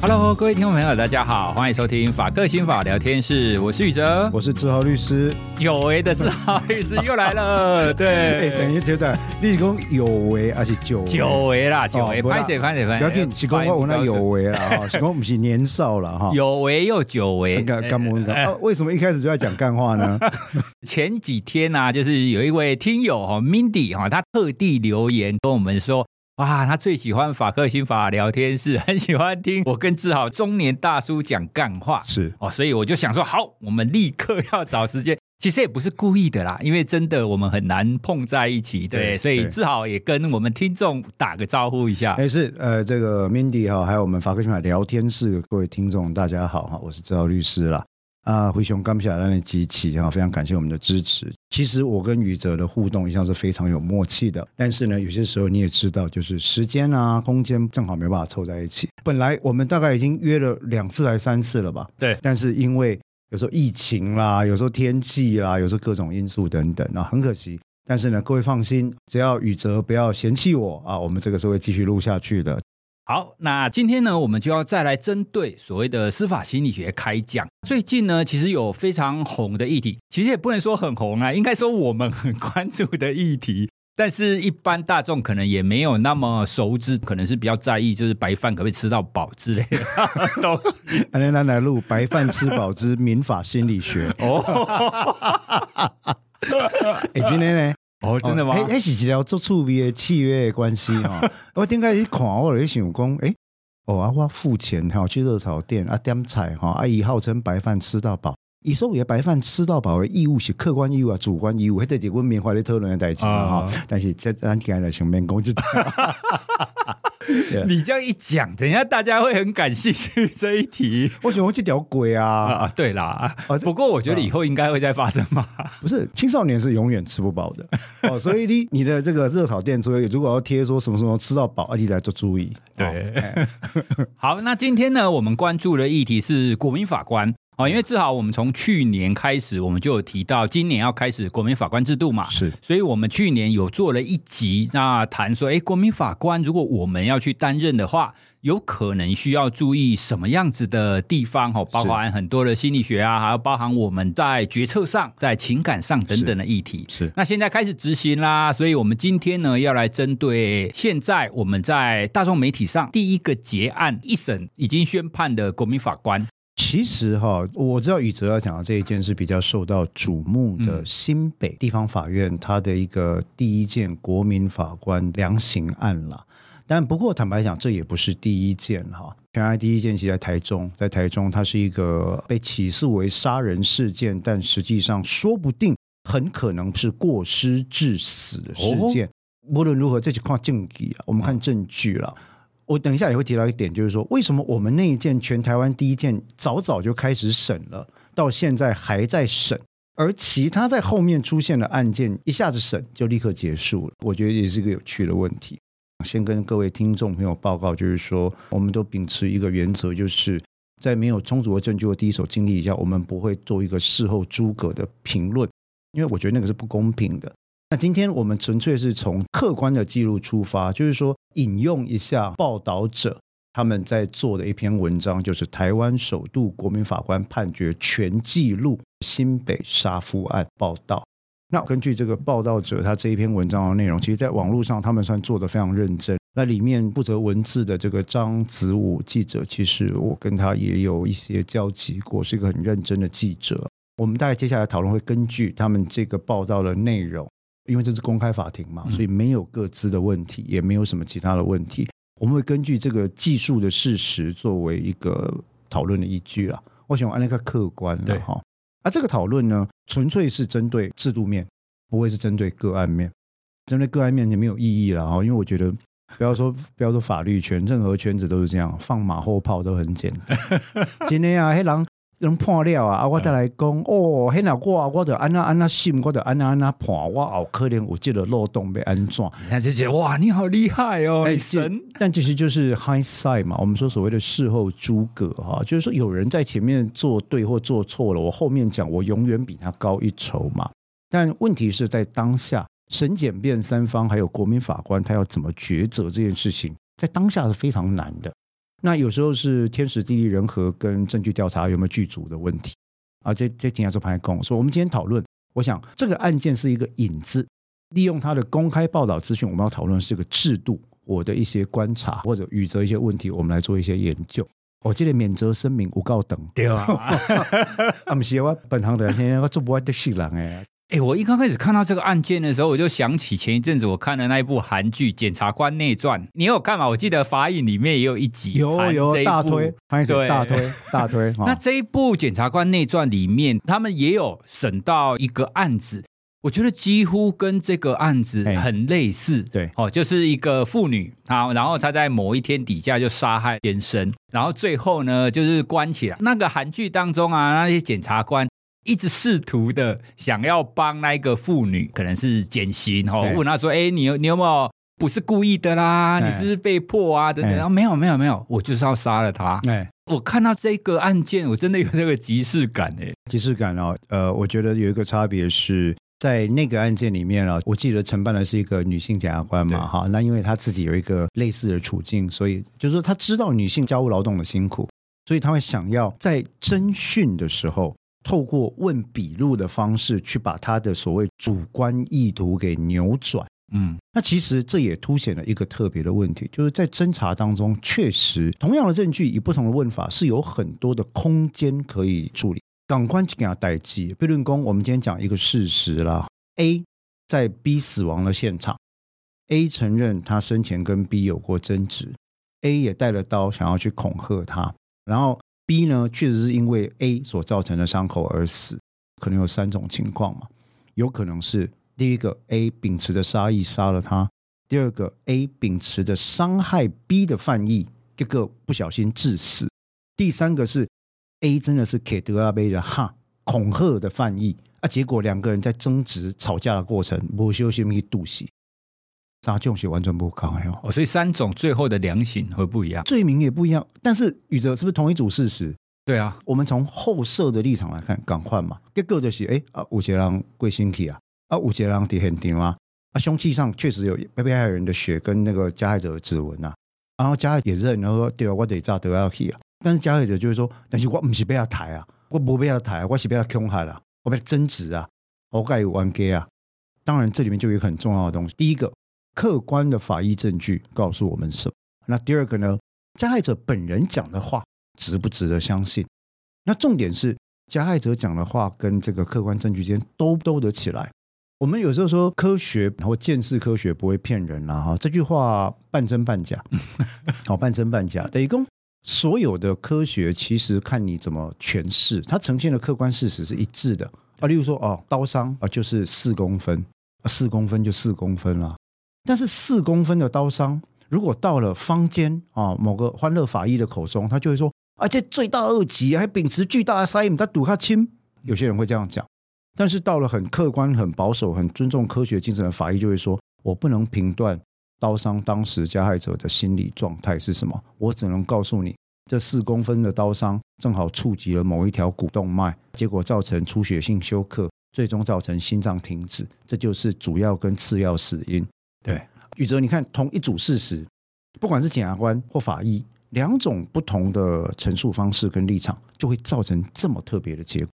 Hello，各位听众朋友，大家好，欢迎收听法克新法聊天室，我是宇哲，我是志豪律师，有为的志豪律师又来了，对，欸、等一下，等你是讲有为还是久久为啦？久为，拍谁拍谁拍？不要紧，是讲我那有为啦，哈，是讲 不是年少了哈，有为又久为，干干么干？为什么一开始就要讲干话呢？前几天呢、啊，就是有一位听友哈，Mindy 哈，他特地留言跟我们说。哇，他最喜欢法克心法聊天室，很喜欢听我跟志豪中年大叔讲干话，是哦，所以我就想说，好，我们立刻要找时间。其实也不是故意的啦，因为真的我们很难碰在一起，对，对所以志豪也跟我们听众打个招呼一下。哎，是呃，这个 Mindy 哈，还有我们法克新法聊天室的各位听众，大家好哈，我是志豪律师啦。啊，灰熊刚下来的机器哈，非常感谢我们的支持。其实我跟宇哲的互动一向是非常有默契的，但是呢，有些时候你也知道，就是时间啊、空间正好没办法凑在一起。本来我们大概已经约了两次还三次了吧？对。但是因为有时候疫情啦，有时候天气啦，有时候各种因素等等啊，很可惜。但是呢，各位放心，只要宇哲不要嫌弃我啊，我们这个是会继续录下去的。好，那今天呢，我们就要再来针对所谓的司法心理学开讲。最近呢，其实有非常红的议题，其实也不能说很红啊，应该说我们很关注的议题，但是一般大众可能也没有那么熟知，可能是比较在意，就是白饭可不可以吃到饱之类的。都，来来来录白饭吃饱之民法心理学。哦，哎，今天呢？哦，真的吗？哎，是一条做触笔的契约的关系哈。我点开一看，我就想讲，哎，哦啊，我付钱哈，去热炒店啊点菜哈，阿姨号称白饭吃到饱。伊说也白饭吃到饱的义务是客观义务啊，主观义务，还得结婚缅怀的讨论的代志嘛哈。但是在咱今日上面讲就。你这样一讲，等一下大家会很感兴趣这一题。我喜欢去屌鬼啊！啊，对啦，不过我觉得以后应该会再发生吧。不是，青少年是永远吃不饱的哦，所以你你的这个热炒店，所以如果要贴说什么什么吃到饱，你来做注意。对，好，那今天呢，我们关注的议题是国民法官。哦，因为志豪，我们从去年开始，我们就有提到今年要开始国民法官制度嘛，是，所以我们去年有做了一集，那谈说，哎，国民法官如果我们要去担任的话，有可能需要注意什么样子的地方？哦，包含很多的心理学啊，还有包含我们在决策上、在情感上等等的议题。是，是那现在开始执行啦，所以我们今天呢，要来针对现在我们在大众媒体上第一个结案一审已经宣判的国民法官。其实哈，我知道宇哲要讲的这一件是比较受到瞩目的新北地方法院他的一个第一件国民法官量刑案了。但不过坦白讲，这也不是第一件哈。原来第一件其实在台中，在台中它是一个被起诉为杀人事件，但实际上说不定很可能是过失致死的事件。无论如何，这就看证据啊，我们看证据了。我等一下也会提到一点，就是说，为什么我们那一件全台湾第一件早早就开始审了，到现在还在审，而其他在后面出现的案件一下子审就立刻结束了？我觉得也是一个有趣的问题。先跟各位听众朋友报告，就是说，我们都秉持一个原则，就是在没有充足的证据的第一手经历下，我们不会做一个事后诸葛的评论，因为我觉得那个是不公平的。那今天我们纯粹是从客观的记录出发，就是说引用一下报道者他们在做的一篇文章，就是台湾首度国民法官判决全记录新北杀夫案报道。那根据这个报道者他这一篇文章的内容，其实在网络上他们算做得非常认真。那里面负责文字的这个张子武记者，其实我跟他也有一些交集过，是一个很认真的记者。我们大概接下来讨论会根据他们这个报道的内容。因为这是公开法庭嘛，所以没有各自的问题，也没有什么其他的问题。我们会根据这个技术的事实作为一个讨论的依据啊。我想按那个客观的哈。啊，这个讨论呢，纯粹是针对制度面，不会是针对个案面。针对个案面就没有意义了哈。因为我觉得，不要说不要说法律圈，任何圈子都是这样，放马后炮都很简单。今天啊，黑狼。能判了啊！啊，我再来讲哦，很难过啊！我得安那安那信，我得安那安那判，我好可能有这个漏洞被安装。那就觉得哇，你好厉害哦，欸、神！但其实就是 hindsight 嘛，我们说所谓的事后诸葛哈，就是说有人在前面做对或做错了，我后面讲我永远比他高一筹嘛。但问题是在当下，审检辩三方还有国民法官他要怎么抉择这件事情，在当下是非常难的。那有时候是天时地利人和跟证据调查有没有具足的问题啊。这这今天做盘讲，说我们今天讨论，我想这个案件是一个引子，利用它的公开报道资讯，我们要讨论是个制度，我的一些观察或者宇哲一些问题，我们来做一些研究。我记得免责声明无告等，对啊，啊不是我本行的人，我做不完的事人哎。哎，我一刚开始看到这个案件的时候，我就想起前一阵子我看的那一部韩剧《检察官内传》，你有看吗？我记得法影里面也有一集，有有大推，对，大推 大推。那这一部《检察官内传》里面，他们也有审到一个案子，我觉得几乎跟这个案子很类似。对，哦，就是一个妇女，好然后她在某一天底下就杀害先生，然后最后呢就是关起来。那个韩剧当中啊，那些检察官。一直试图的想要帮那个妇女，可能是减刑哈，问她说：“哎，你有你有没有不是故意的啦？你是不是被迫啊？等等。”然后没有没有没有，我就是要杀了他。哎，我看到这个案件，我真的有这个即视感哎，即视感哦。呃，我觉得有一个差别是在那个案件里面啊，我记得承办的是一个女性检察官嘛哈，那因为她自己有一个类似的处境，所以就是说她知道女性家务劳动的辛苦，所以她会想要在侦讯的时候。透过问笔录的方式去把他的所谓主观意图给扭转，嗯，那其实这也凸显了一个特别的问题，就是在侦查当中，确实同样的证据以不同的问法是有很多的空间可以处理。港官就给他代记，辩论公，我们今天讲一个事实啦，A 在 B 死亡的现场，A 承认他生前跟 B 有过争执，A 也带了刀想要去恐吓他，然后。B 呢，确实是因为 A 所造成的伤口而死，可能有三种情况嘛，有可能是第一个 A 秉持着杀意杀了他，第二个 A 秉持着伤害 B 的犯意，这个不小心致死，第三个是 A 真的是凯德拉贝的哈恐吓的犯意啊，结果两个人在争执吵架的过程不小心去毒死。杀种是完全不同的哦，所以三种最后的量刑会不一样，罪名也不一样。但是宇哲是不是同一组事实？对啊，我们从后设的立场来看，赶快嘛，结果就是哎啊，有一个人过身去啊，啊，有一个人在现场啊，啊，凶器上确实有被被害人的血跟那个加害者的指纹啊，然后加害者也认，然后说对啊，我得炸都要去啊，但是加害者就是说，但是我不是被他抬啊，我不被他抬，我是被他恐吓了，我被他争执啊，我该有玩 gay 啊。当然，这里面就有一个很重要的东西，第一个。客观的法医证据告诉我们什么？那第二个呢？加害者本人讲的话值不值得相信？那重点是加害者讲的话跟这个客观证据间兜不兜得起来？我们有时候说科学或见识科学不会骗人啦，哈，这句话半真半假，好，半真半假。等于说所有的科学其实看你怎么诠释，它呈现的客观事实是一致的啊。例如说哦，刀伤啊就是四公分，四公分就四公分了。但是四公分的刀伤，如果到了坊间啊某个欢乐法医的口中，他就会说：“而且罪大恶极，还秉持巨大的杀意，他赌他轻。”有些人会这样讲。但是到了很客观、很保守、很尊重科学精神的法医，就会说：“我不能评断刀伤当时加害者的心理状态是什么，我只能告诉你，这四公分的刀伤正好触及了某一条股动脉，结果造成出血性休克，最终造成心脏停止，这就是主要跟次要死因。”对，宇哲，你看同一组事实，不管是检察官或法医，两种不同的陈述方式跟立场，就会造成这么特别的结果。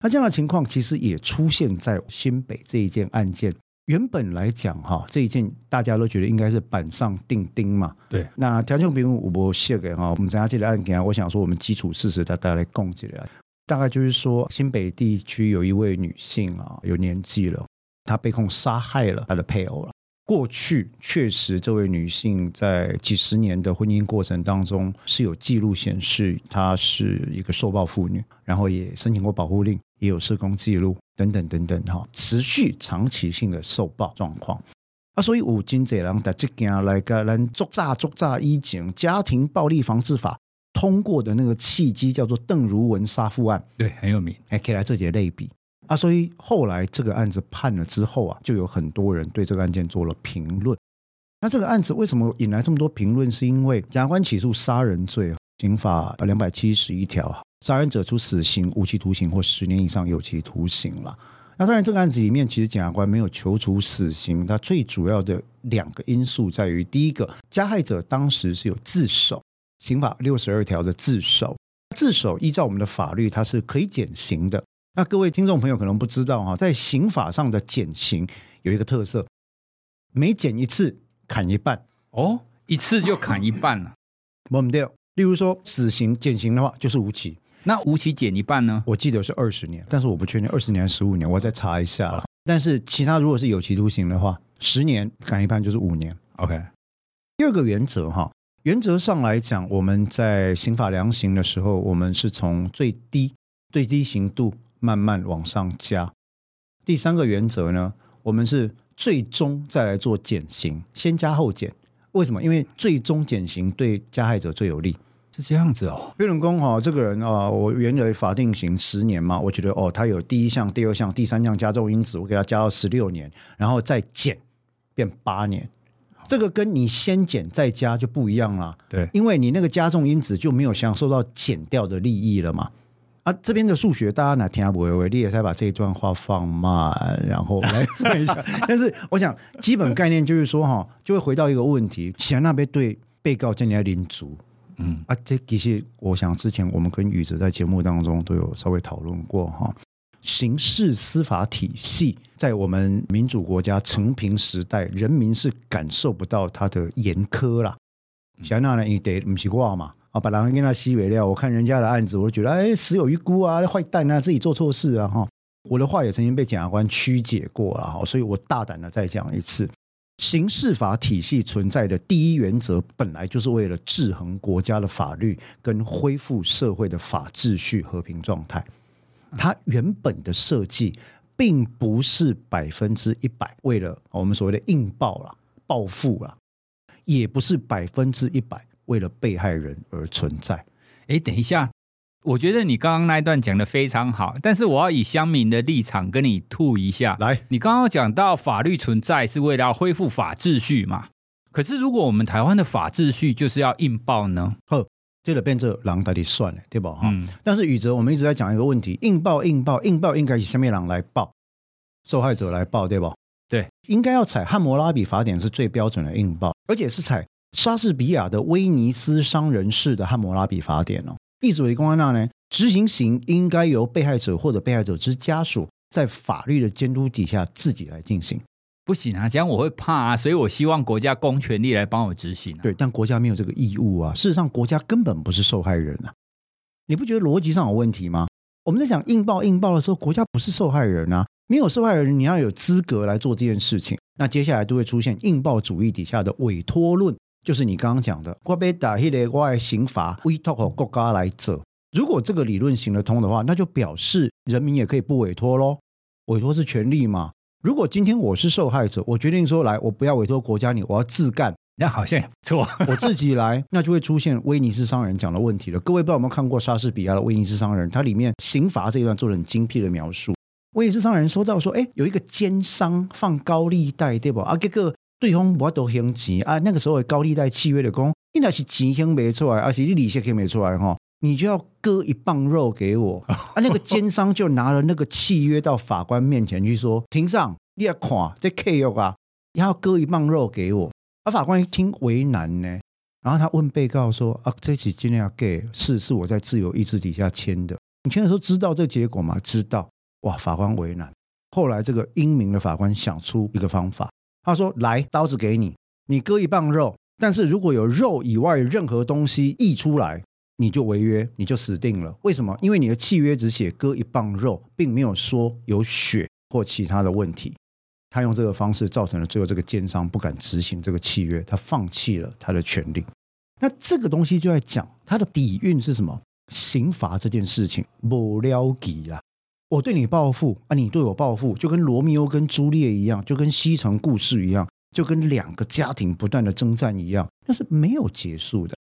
那这样的情况其实也出现在新北这一件案件。原本来讲，哈，这一件大家都觉得应该是板上钉钉嘛。对，那条件比如吴伯谢给哈，我们讲下这个案件，我想说我们基础事实，大家来共起来，大概就是说新北地区有一位女性啊，有年纪了，她被控杀害了她的配偶了。过去确实，这位女性在几十年的婚姻过程当中是有记录显示，她是一个受暴妇女，然后也申请过保护令，也有社工记录等等等等哈，持续长期性的受暴状况。啊，所以有真济人在这件来个咱作诈作诈以前家庭暴力防治法通过的那个契机，叫做邓如文杀父案，对，很有名，哎可以来这节类比。啊，所以后来这个案子判了之后啊，就有很多人对这个案件做了评论。那这个案子为什么引来这么多评论？是因为检察官起诉杀人罪，刑法两百七十一条，杀人者处死刑、无期徒刑或十年以上有期徒刑了。那当然，这个案子里面其实检察官没有求处死刑，它最主要的两个因素在于：第一个，加害者当时是有自首，刑法六十二条的自首。自首依照我们的法律，它是可以减刑的。那各位听众朋友可能不知道哈，在刑法上的减刑有一个特色，每减一次砍一半哦，一次就砍一半了。没对，例如说死刑减刑的话，就是无期。那无期减一半呢？我记得是二十年，但是我不确定二十年还是十五年，我再查一下了。但是其他如果是有期徒刑的话，十年砍一半就是五年。OK。第二个原则哈，原则上来讲，我们在刑法量刑的时候，我们是从最低最低刑度慢慢往上加。第三个原则呢，我们是最终再来做减刑，先加后减。为什么？因为最终减刑对加害者最有利。是这样子哦，比如说哈，这个人啊，我原来法定刑十年嘛，我觉得哦，他有第一项、第二项、第三项加重因子，我给他加到十六年，然后再减变八年，这个跟你先减再加就不一样了。对，因为你那个加重因子就没有享受到减掉的利益了嘛。啊，这边的数学大家哪听不会？你也再把这一段话放慢，然后来算一下。但是我想基本概念就是说哈，就会回到一个问题：想那边对被告进行领足。嗯啊，这其实我想之前我们跟宇哲在节目当中都有稍微讨论过哈。刑事司法体系在我们民主国家成平时代，人民是感受不到它的严苛啦。想那呢，你得不习惯嘛啊，把人跟他吸尾料。我看人家的案子，我就觉得哎，死有余辜啊，坏蛋啊，自己做错事啊哈。我的话也曾经被检察官曲解过了哈，所以我大胆的再讲一次。刑事法体系存在的第一原则，本来就是为了制衡国家的法律跟恢复社会的法秩序和平状态。它原本的设计并不是百分之一百为了我们所谓的硬报啦、报复啦，也不是百分之一百为了被害人而存在。哎，等一下。我觉得你刚刚那一段讲的非常好，但是我要以乡民的立场跟你吐一下。来，你刚刚讲到法律存在是为了要恢复法秩序嘛？可是如果我们台湾的法秩序就是要硬报呢？呵，这个变成狼到底算了，对吧？哈、嗯，但是宇哲，我们一直在讲一个问题：硬报、硬报、硬报，应该以下面狼来报，受害者来报，对吧？对，应该要采汉谟拉比法典是最标准的硬报，而且是采莎士比亚的威尼斯商人式的汉谟拉比法典哦。意思为公安那呢？执行刑应该由被害者或者被害者之家属在法律的监督底下自己来进行。不行啊，这样我会怕啊，所以我希望国家公权力来帮我执行啊。对，但国家没有这个义务啊。事实上，国家根本不是受害人啊。你不觉得逻辑上有问题吗？我们在讲硬报硬报的时候，国家不是受害人啊，没有受害人，你要有资格来做这件事情。那接下来都会出现硬报主义底下的委托论。就是你刚刚讲的，我被打黑的外刑罚委托给国家来做。如果这个理论行得通的话，那就表示人民也可以不委托喽。委托是权利嘛？如果今天我是受害者，我决定说来，我不要委托国家你，我要自干，那好像也不错。我自己来，那就会出现威尼斯商人讲的问题了。各位不知道有没有看过莎士比亚的《威尼斯商人》？它里面刑罚这一段做了很精辟的描述。威尼斯商人说到说，哎，有一个奸商放高利贷，对不？啊，这个。对方不都还钱啊？那个时候的高利贷契约的讲，你那是钱还没出来，而是你利息还没出来哈，你就要割一磅肉给我啊！那个奸商就拿了那个契约到法官面前去说：“ 庭上，你要看这契约啊，你要割一磅肉给我。”而法官一听为难呢，然后他问被告说：“啊，这起今天要给是是我在自由意志底下签的，你签的时候知道这结果吗？知道。哇，法官为难。后来这个英明的法官想出一个方法。他说：“来，刀子给你，你割一磅肉。但是如果有肉以外任何东西溢出来，你就违约，你就死定了。为什么？因为你的契约只写割一磅肉，并没有说有血或其他的问题。他用这个方式造成了最后这个奸商不敢执行这个契约，他放弃了他的权利。那这个东西就在讲他的底蕴是什么？刑罚这件事情不了给啊。”我对你报复啊，你对我报复，就跟罗密欧跟朱丽叶一样，就跟西城故事一样，就跟两个家庭不断的征战一样，那是没有结束的。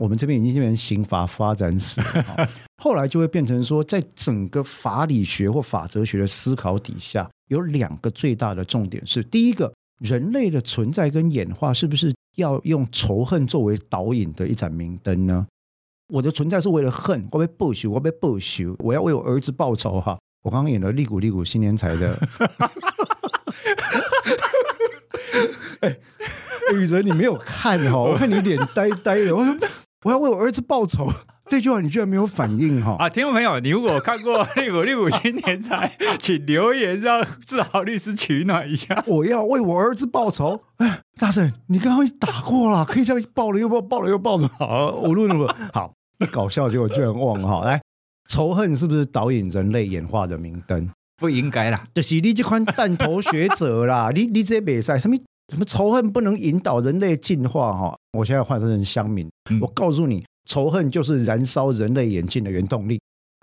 我们这边已经变成刑法发展史，后来就会变成说，在整个法理学或法哲学的思考底下，有两个最大的重点是：第一个，人类的存在跟演化是不是要用仇恨作为导引的一盏明灯呢？我的存在是为了恨，我被报仇，我被报仇，我要为我儿子报仇哈。我刚刚演了利古利古新年财的，哎，宇哲你没有看哈？我看你脸呆呆的。我说我要为我儿儿子报仇。这句话你居然没有反应哈？啊，听众朋友，你如果看过《利古利古新年财》，请留言让志豪律师取暖一下。我要为我儿子报仇。哎，大婶，你刚刚打过了，可以这样报了又报，报了又报的。好，无论如何，好搞笑，结果居然忘了哈。来，仇恨是不是导引人类演化的明灯？不应该啦，就是你这款弹头学者啦，你你这比赛什么什么仇恨不能引导人类进化哈？我现在换成乡民，嗯、我告诉你。仇恨就是燃烧人类演进的原动力。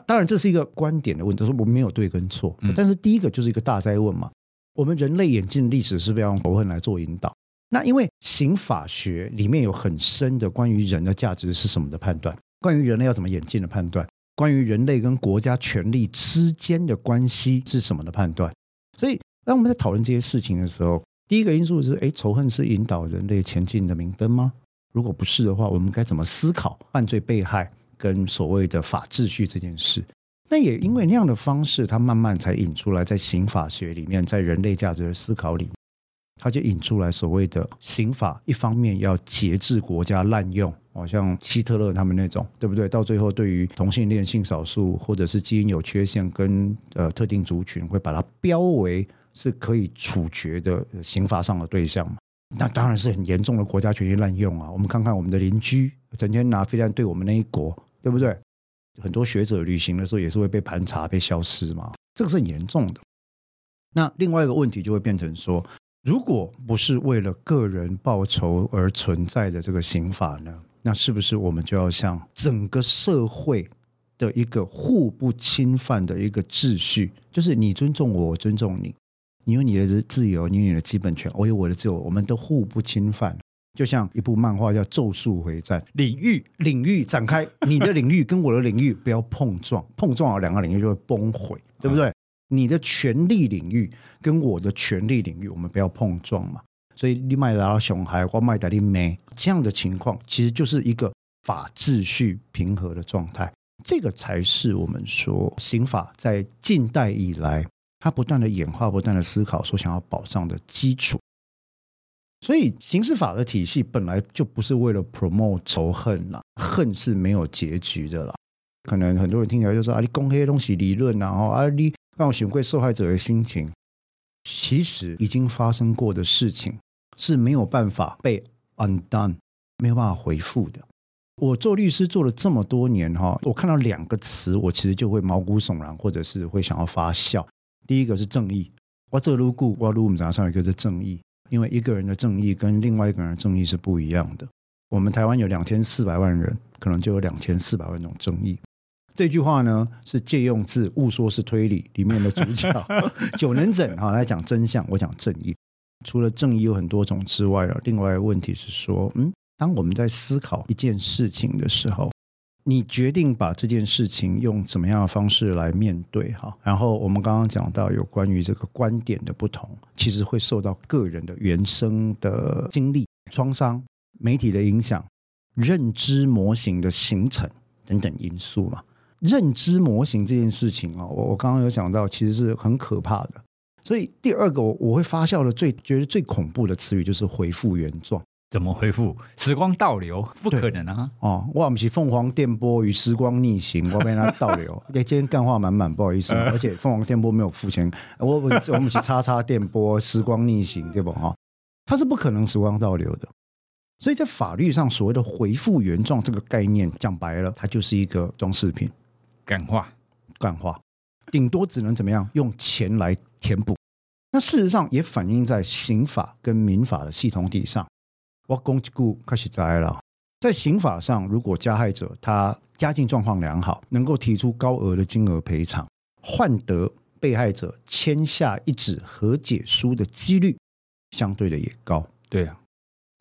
当然，这是一个观点的问题，说我们没有对跟错。但是第一个就是一个大哉问嘛：我们人类演进历史是不是要用仇恨来做引导？那因为刑法学里面有很深的关于人的价值是什么的判断，关于人类要怎么演进的判断，关于人类跟国家权力之间的关系是什么的判断。所以，当我们在讨论这些事情的时候，第一个因素是：诶，仇恨是引导人类前进的明灯吗？如果不是的话，我们该怎么思考犯罪被害跟所谓的法秩序这件事？那也因为那样的方式，它慢慢才引出来，在刑法学里面，在人类价值的思考里，他就引出来所谓的刑法。一方面要节制国家滥用，好像希特勒他们那种，对不对？到最后，对于同性恋、性少数或者是基因有缺陷跟呃特定族群，会把它标为是可以处决的刑法上的对象嘛。那当然是很严重的国家权力滥用啊！我们看看我们的邻居，整天拿飞弹对我们那一国，对不对？很多学者旅行的时候也是会被盘查、被消失嘛，这个是很严重的。那另外一个问题就会变成说，如果不是为了个人报仇而存在的这个刑法呢？那是不是我们就要向整个社会的一个互不侵犯的一个秩序，就是你尊重我，我尊重你。你有你的自由，你有你的基本权，我有我的自由，我们都互不侵犯。就像一部漫画叫《咒术回战》，领域领域展开，你的领域跟我的领域不要碰撞，碰撞了两个领域就会崩毁，对不对？你的权力领域跟我的权力领域，我们不要碰撞嘛。所以你卖到熊孩，我卖到你妹，这样的情况其实就是一个法秩序平和的状态，这个才是我们说刑法在近代以来。它不断的演化，不断的思考，所想要保障的基础。所以刑事法的体系本来就不是为了 promote 仇恨啦，恨是没有结局的啦。可能很多人听起来就说啊，你公黑东西理论啊，啊，你让我选贵受害者的心情。其实已经发生过的事情是没有办法被 undone，没有办法回复的。我做律师做了这么多年哈，我看到两个词，我其实就会毛骨悚然，或者是会想要发笑。第一个是正义，我这如故我如我们早上一个是正义，因为一个人的正义跟另外一个人的正义是不一样的。我们台湾有两千四百万人，可能就有两千四百万种正义。这句话呢是借用自《误说是推理》里面的主角 九能整哈来讲真相，我讲正义。除了正义有很多种之外了，另外一个问题是说，嗯，当我们在思考一件事情的时候。你决定把这件事情用怎么样的方式来面对哈？然后我们刚刚讲到有关于这个观点的不同，其实会受到个人的原生的经历、创伤、媒体的影响、认知模型的形成等等因素嘛。认知模型这件事情啊，我我刚刚有讲到，其实是很可怕的。所以第二个我我会发笑的最觉得最恐怖的词语就是恢复原状。怎么恢复？时光倒流不可能啊！哦，我们是凤凰电波与时光逆行，我被它倒流。哎，今天干话满满，不好意思，而且凤凰电波没有付钱。我我我们是叉叉电波时光逆行，对不哈？它是不可能时光倒流的。所以在法律上，所谓的恢复原状这个概念，讲白了，它就是一个装饰品，干话，干话，顶多只能怎么样？用钱来填补。那事实上也反映在刑法跟民法的系统底上。我讲一句开始摘了，在刑法上，如果加害者他家境状况良好，能够提出高额的金额赔偿，换得被害者签下一纸和解书的几率，相对的也高。对啊，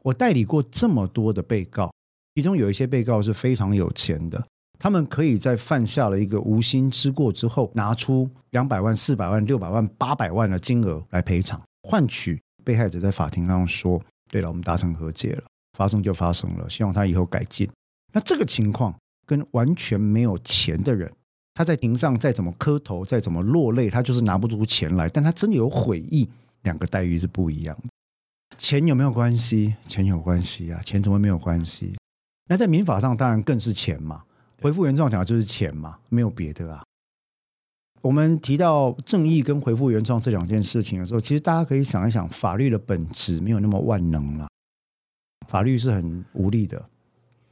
我代理过这么多的被告，其中有一些被告是非常有钱的，他们可以在犯下了一个无心之过之后，拿出两百万、四百万、六百万、八百万的金额来赔偿，换取被害者在法庭上说。对了，我们达成和解了，发生就发生了，希望他以后改进。那这个情况跟完全没有钱的人，他在庭上再怎么磕头，再怎么落泪，他就是拿不出钱来，但他真的有悔意，两个待遇是不一样的。钱有没有关系？钱有关系啊，钱怎么没有关系？那在民法上当然更是钱嘛，恢复原状讲的就是钱嘛，没有别的啊。我们提到正义跟回复原状这两件事情的时候，其实大家可以想一想，法律的本质没有那么万能了，法律是很无力的。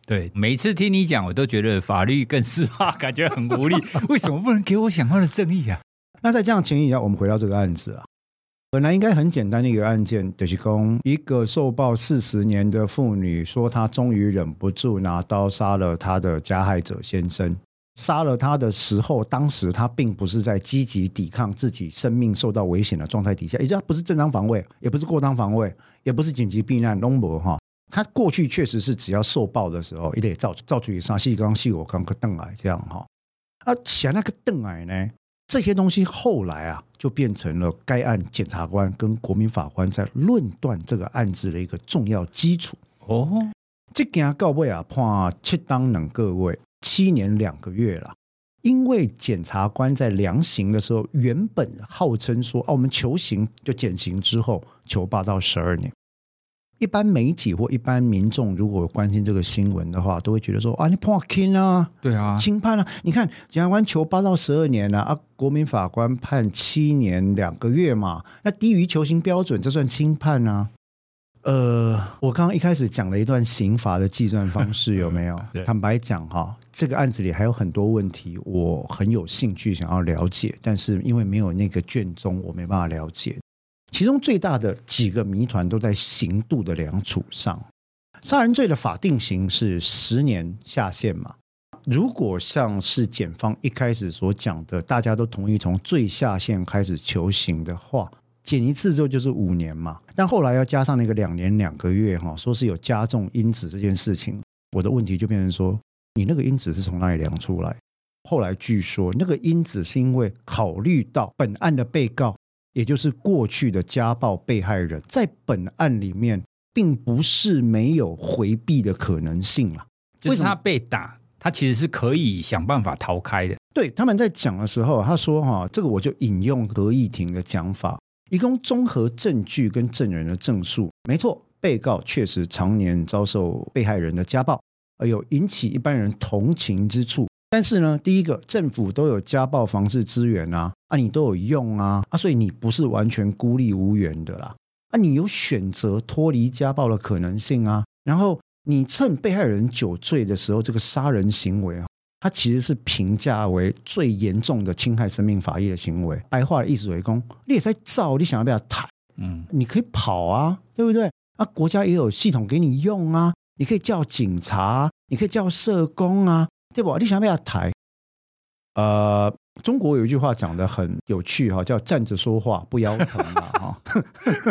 对，每次听你讲，我都觉得法律更是啊感觉很无力。为什么不能给我想要的正义啊？那在这样情形下，我们回到这个案子啊。本来应该很简单的一个案件，就是讲一个受暴四十年的妇女说，她终于忍不住拿刀杀了她的加害者先生。杀了他的时候，当时她并不是在积极抵抗自己生命受到危险的状态底下，也就不是正当防卫，也不是过当防卫，也不是紧急避难，拢无哈。她过去确实是只要受暴的时候，一定造造出一杀气刚细我刚个邓癌这样哈。啊，想那个邓癌呢？这些东西后来啊，就变成了该案检察官跟国民法官在论断这个案子的一个重要基础。哦，这件告位啊，判七当两个位七年两个月了。因为检察官在量刑的时候，原本号称说，哦，我们求刑就减刑之后，求八到十二年。一般媒体或一般民众如果关心这个新闻的话，都会觉得说啊，你判轻啊，对啊，轻判啊。你看检察官求八到十二年了啊，国民法官判七年两个月嘛，那低于求刑标准，这算轻判啊？呃，我刚刚一开始讲了一段刑罚的计算方式，有没有？坦白讲哈，这个案子里还有很多问题，我很有兴趣想要了解，但是因为没有那个卷宗，我没办法了解。其中最大的几个谜团都在刑度的量处上。杀人罪的法定刑是十年下限嘛？如果像是检方一开始所讲的，大家都同意从最下限开始求刑的话，减一次之后就是五年嘛。但后来要加上那个两年两个月哈，说是有加重因子这件事情，我的问题就变成说，你那个因子是从哪里量出来？后来据说那个因子是因为考虑到本案的被告。也就是过去的家暴被害人，在本案里面，并不是没有回避的可能性了。就是他被打，他其实是可以想办法逃开的。对，他们在讲的时候，他说：“哈，这个我就引用合议庭的讲法，一共综合证据跟证人的证述，没错，被告确实常年遭受被害人的家暴，而有引起一般人同情之处。”但是呢，第一个，政府都有家暴防治资源啊，啊，你都有用啊，啊，所以你不是完全孤立无援的啦，啊，你有选择脱离家暴的可能性啊。然后你趁被害人酒醉的时候，这个杀人行为啊，它其实是评价为最严重的侵害生命法益的行为。白话的意思为公，你也在造，你想要不要谈？嗯，你可以跑啊，对不对？啊，国家也有系统给你用啊，你可以叫警察，你可以叫社工啊。对不？你想不要抬？呃，中国有一句话讲的很有趣哈，叫站着说话不腰疼嘛哈。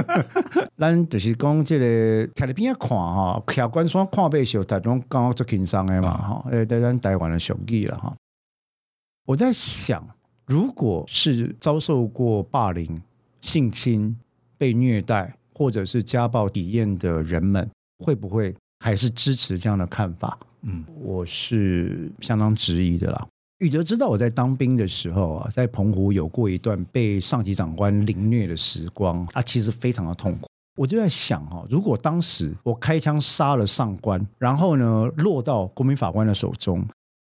咱就是讲这个看在边上看哈，客观说看背时候，大家刚好做轻松的嘛哈。哎，在咱台湾的俗语了哈。我在想，如果是遭受过霸凌、性侵、被虐待或者是家暴体验的人们，会不会还是支持这样的看法？嗯，我是相当质疑的啦。宇哲知道我在当兵的时候啊，在澎湖有过一段被上级长官凌虐的时光啊，其实非常的痛苦。我就在想哈，如果当时我开枪杀了上官，然后呢落到国民法官的手中，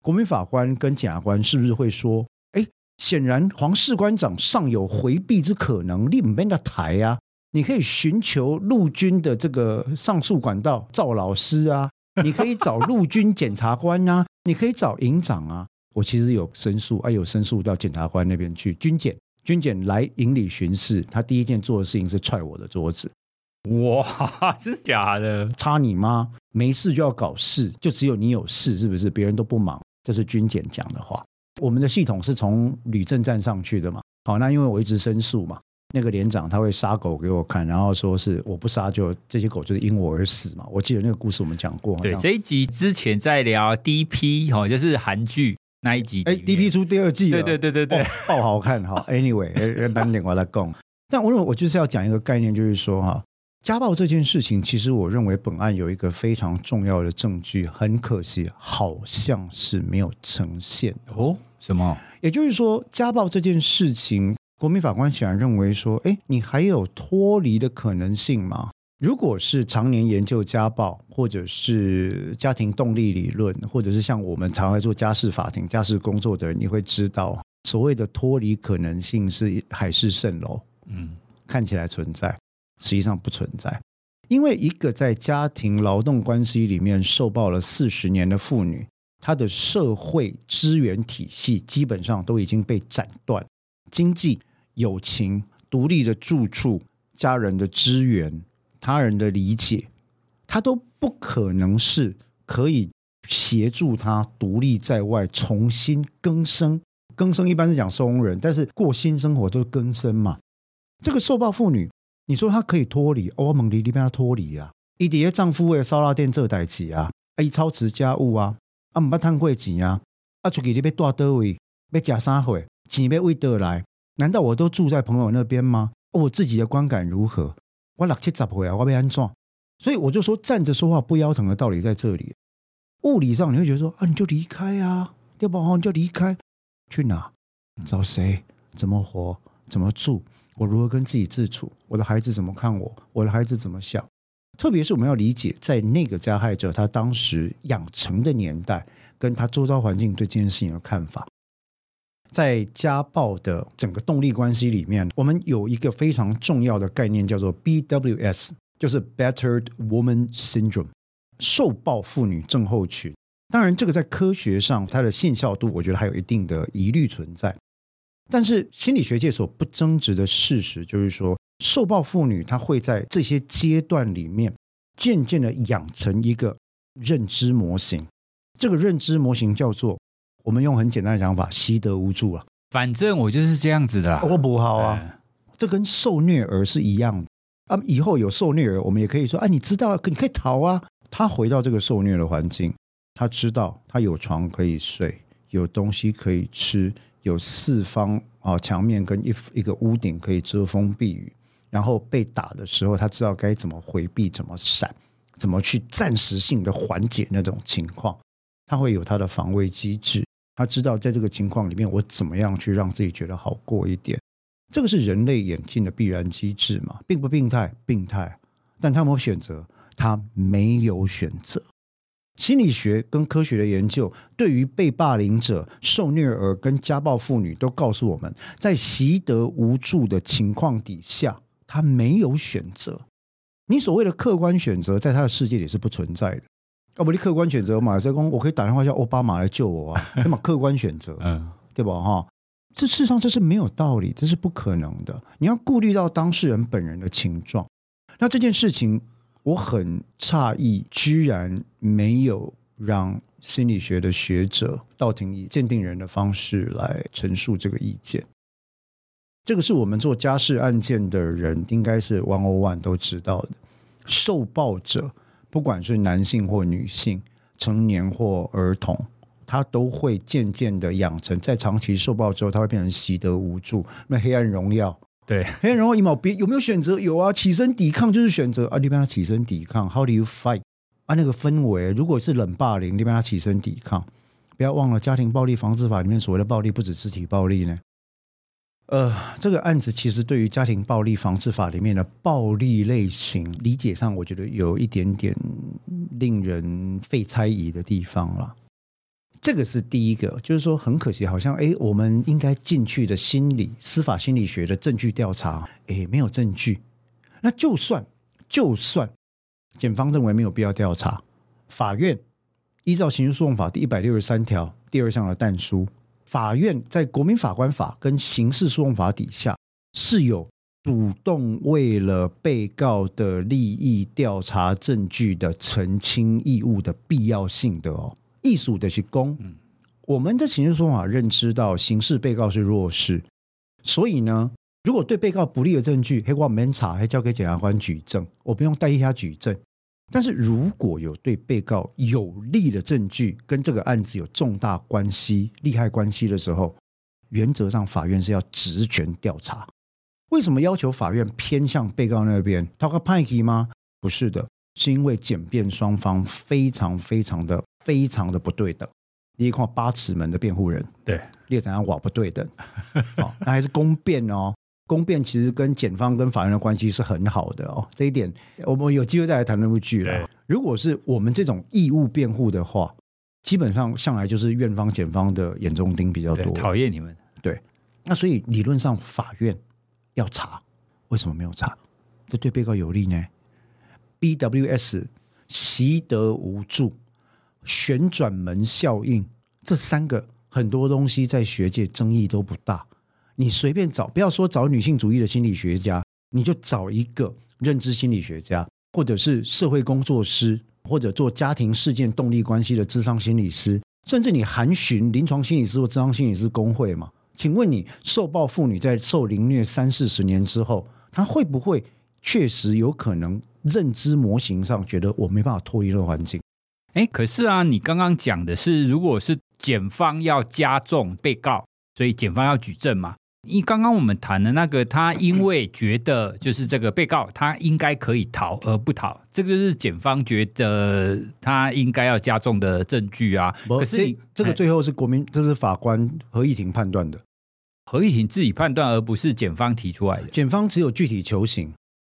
国民法官跟检察官是不是会说：哎，显然黄士官长尚有回避之可能，你没得台啊，你可以寻求陆军的这个上诉管道，赵老师啊。你可以找陆军检察官啊，你可以找营长啊。我其实有申诉，哎，有申诉到检察官那边去。军检，军检来营里巡视，他第一件做的事情是踹我的桌子。哇，真的假的？插你妈！没事就要搞事，就只有你有事，是不是？别人都不忙，这是军检讲的话。我们的系统是从旅政站上去的嘛？好，那因为我一直申诉嘛。那个连长他会杀狗给我看，然后说是我不杀就这些狗就是因我而死嘛。我记得那个故事我们讲过。对，这一集之前在聊 DP 哈，就是韩剧那一集。哎，DP 出第二季了。对对对对对，爆好看哈。Anyway，单点我来讲。但我认为我就是要讲一个概念，就是说哈，家暴这件事情，其实我认为本案有一个非常重要的证据，很可惜好像是没有呈现哦。什么？也就是说，家暴这件事情。国民法官显然认为说：“哎，你还有脱离的可能性吗？如果是常年研究家暴，或者是家庭动力理论，或者是像我们常来做家事法庭、家事工作的人，你会知道，所谓的脱离可能性是海市蜃楼。嗯，看起来存在，实际上不存在。因为一个在家庭劳动关系里面受暴了四十年的妇女，她的社会资源体系基本上都已经被斩断，经济、友情、独立的住处、家人的资源。他人的理解，他都不可能是可以协助他独立在外重新更生。更生一般是讲收容人，但是过新生活都是更生嘛。这个受暴妇女，你说她可以脱离？欧盟里里边她脱离啊，伊底下丈夫为了烧腊店做代志啊，伊操持家务啊，啊唔捌贪过钱啊，啊出去你要住倒位，要食啥货，钱要为倒来？难道我都住在朋友那边吗？我自己的观感如何？我六七十岁啊，我被安撞，所以我就说站着说话不腰疼的道理在这里。物理上你会觉得说啊，你就离开啊，要不然你就离开，去哪？找谁？怎么活？怎么住？我如何跟自己自处？我的孩子怎么看我？我的孩子怎么想？特别是我们要理解，在那个加害者他当时养成的年代，跟他周遭环境对这件事情的看法。在家暴的整个动力关系里面，我们有一个非常重要的概念，叫做 BWS，就是 Battered Woman Syndrome，受暴妇女症候群。当然，这个在科学上它的信效度，我觉得还有一定的疑虑存在。但是心理学界所不争执的事实，就是说，受暴妇女她会在这些阶段里面，渐渐的养成一个认知模型。这个认知模型叫做。我们用很简单的讲法，习得无助啊。反正我就是这样子的啦，我不好啊。嗯、这跟受虐儿是一样的啊。以后有受虐儿，我们也可以说，啊，你知道，你可以逃啊。他回到这个受虐的环境，他知道他有床可以睡，有东西可以吃，有四方啊墙面跟一一个屋顶可以遮风避雨。然后被打的时候，他知道该怎么回避，怎么闪，怎么去暂时性的缓解那种情况。他会有他的防卫机制。他知道在这个情况里面，我怎么样去让自己觉得好过一点？这个是人类演进的必然机制嘛？并不病态？病态。但他没有选择？他没有选择。心理学跟科学的研究，对于被霸凌者、受虐儿跟家暴妇女，都告诉我们，在习得无助的情况底下，他没有选择。你所谓的客观选择，在他的世界里是不存在的。要不你客观选择嘛？所以说我可以打电话叫奥巴马来救我啊？那么客观选择，嗯，对吧？哈，这事实上这是没有道理，这是不可能的。你要顾虑到当事人本人的情状。那这件事情我很诧异，居然没有让心理学的学者到庭以鉴定人的方式来陈述这个意见。这个是我们做家事案件的人应该是 one on one 都知道的，受暴者。不管是男性或女性，成年或儿童，他都会渐渐的养成，在长期受暴之后，他会变成习得无助。那黑暗荣耀，对黑暗荣耀，一毛别有没有选择？有啊，起身抵抗就是选择啊。你帮他起身抵抗，How do you fight？啊，那个氛围，如果是冷霸凌，你帮他起身抵抗。不要忘了，家庭暴力防治法里面所谓的暴力，不止肢体暴力呢。呃，这个案子其实对于家庭暴力防治法里面的暴力类型理解上，我觉得有一点点令人费猜疑的地方了。这个是第一个，就是说很可惜，好像哎，我们应该进去的心理司法心理学的证据调查，哎，没有证据。那就算就算检方认为没有必要调查，法院依照刑事诉讼法第一百六十三条第二项的但书。法院在国民法官法跟刑事诉讼法底下是有主动为了被告的利益调查证据的澄清义务的必要性的哦。艺术的是公，我们的刑事诉讼法认知到刑事被告是弱势，所以呢，如果对被告不利的证据，黑瓜没查，还交给检察官举证，我不用代替他举证。但是如果有对被告有利的证据，跟这个案子有重大关系、利害关系的时候，原则上法院是要职权调查。为什么要求法院偏向被告那边？他个派系吗？不是的，是因为检辩双方非常非常的非常的不对等。第一块八尺门的辩护人，对，列怎样瓦不对等？哦，那还是公辩哦。公辩其实跟检方跟法院的关系是很好的哦，这一点我们有机会再来谈那部剧了。如果是我们这种义务辩护的话，基本上向来就是院方检方的眼中钉比较多，讨厌你们。对，那所以理论上法院要查，为什么没有查？这对被告有利呢？BWS 习得无助、旋转门效应这三个很多东西在学界争议都不大。你随便找，不要说找女性主义的心理学家，你就找一个认知心理学家，或者是社会工作师，或者做家庭事件动力关系的智商心理师，甚至你函询临床心理师或智商心理师工会嘛？请问你受暴妇女在受凌虐三四十年之后，她会不会确实有可能认知模型上觉得我没办法脱离这个环境？哎，可是啊，你刚刚讲的是，如果是检方要加重被告，所以检方要举证嘛？因刚刚我们谈的那个，他因为觉得就是这个被告他应该可以逃而不逃，这个就是检方觉得他应该要加重的证据啊。可是你这个最后是国民，这是法官合议庭判断的，合议庭自己判断，而不是检方提出来的。检方只有具体求刑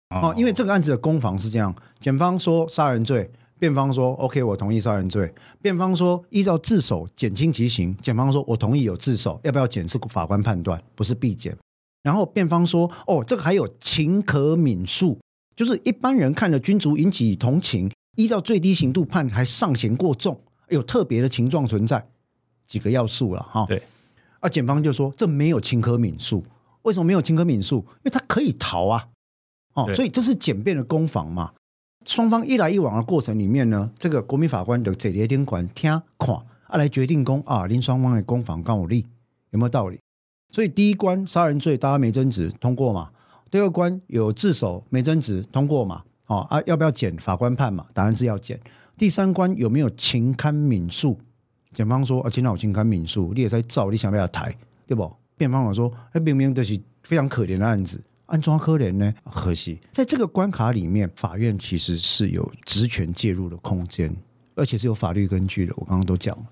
哦，因为这个案子的攻防是这样，检方说杀人罪。辩方说：“OK，我同意杀人罪。”辩方说：“依照自首减轻其刑。”检方说：“我同意有自首，要不要减是法官判断，不是必减。”然后辩方说：“哦，这个还有情可悯恕，就是一般人看了君主引起同情，依照最低刑度判还尚嫌过重，有特别的情状存在，几个要素了哈。”对。啊，检方就说：“这没有情可悯恕，为什么没有情可悯恕？因为他可以逃啊。”哦，所以这是检辩的攻防嘛。双方一来一往的过程里面呢，这个国民法官的这列丁管听看啊，来决定公啊，您双方的攻防刚有利，有没有道理？所以第一关杀人罪大家没争执通过嘛？第二关有自首没争执通过嘛？哦啊，要不要减？法官判嘛？答案是要减。第三关有没有情堪悯恕？检方说啊，今天有情堪悯恕，你也在造，你想不要抬，对不？辩方说，哎，明明这是非常可怜的案子。安装科人呢？可惜，在这个关卡里面，法院其实是有职权介入的空间，而且是有法律根据的。我刚刚都讲了，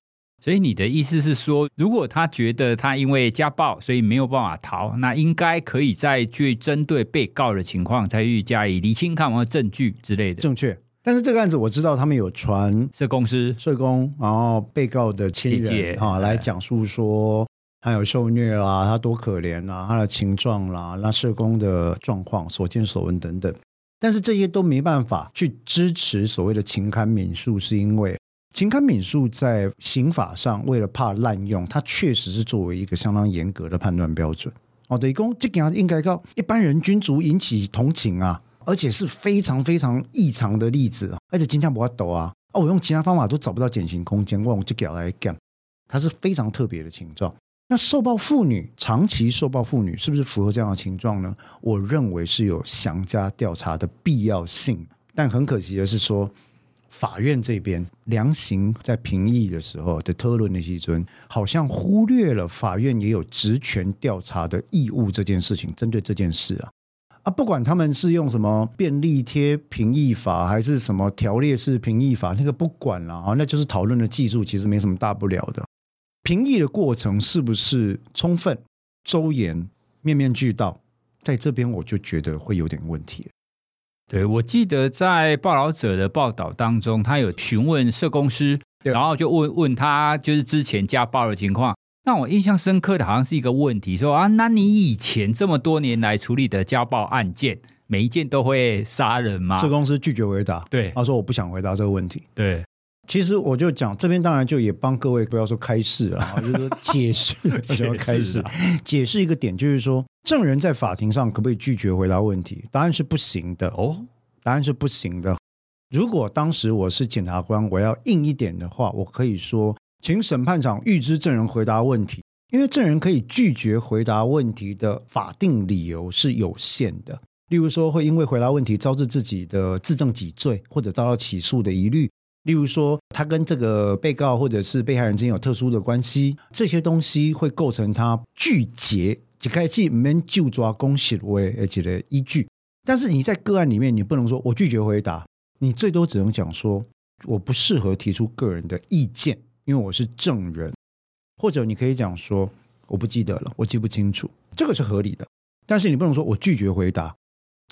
所以你的意思是说，如果他觉得他因为家暴，所以没有办法逃，那应该可以再去针对被告的情况，再去加以厘清看完证据之类的。正确。但是这个案子我知道，他们有传社公司、社工，然后被告的亲人啊来讲述说。还有受虐啦，他多可怜啦，他的情状啦，那社工的状况、所见所闻等等，但是这些都没办法去支持所谓的情堪悯恕，是因为情堪悯恕在刑法上为了怕滥用，它确实是作为一个相当严格的判断标准。哦，等于说这个应该靠一般人均足引起同情啊，而且是非常非常异常的例子，而且今天不要抖啊，哦，我用其他方法都找不到减刑空间，我用这个来讲，它是非常特别的情状。那受暴妇女长期受暴妇女是不是符合这样的情状呢？我认为是有详加调查的必要性，但很可惜的是说，法院这边量刑在评议的时候的讨论的基准，好像忽略了法院也有职权调查的义务这件事情。针对这件事啊，啊，不管他们是用什么便利贴评议法，还是什么条列式评议法，那个不管了啊，那就是讨论的技术，其实没什么大不了的。评议的过程是不是充分、周延、面面俱到？在这边我就觉得会有点问题。对，我记得在报道者的报道当中，他有询问社工师，然后就问问他就是之前家暴的情况。让我印象深刻的好像是一个问题，说啊，那你以前这么多年来处理的家暴案件，每一件都会杀人吗？社工师拒绝回答，对，他说我不想回答这个问题。对。其实我就讲这边，当然就也帮各位不要说开示了，就是说解释，解释 开示，解释一个点，就是说证人在法庭上可不可以拒绝回答问题？答案是不行的哦，答案是不行的。如果当时我是检察官，我要硬一点的话，我可以说，请审判长预知证人回答问题，因为证人可以拒绝回答问题的法定理由是有限的，例如说会因为回答问题招致自己的自证己罪，或者遭到起诉的疑虑。例如说，他跟这个被告或者是被害人之间有特殊的关系，这些东西会构成他拒绝即开始免就抓公行为而且的依据。但是你在个案里面，你不能说我拒绝回答，你最多只能讲说我不适合提出个人的意见，因为我是证人，或者你可以讲说我不记得了，我记不清楚，这个是合理的。但是你不能说我拒绝回答。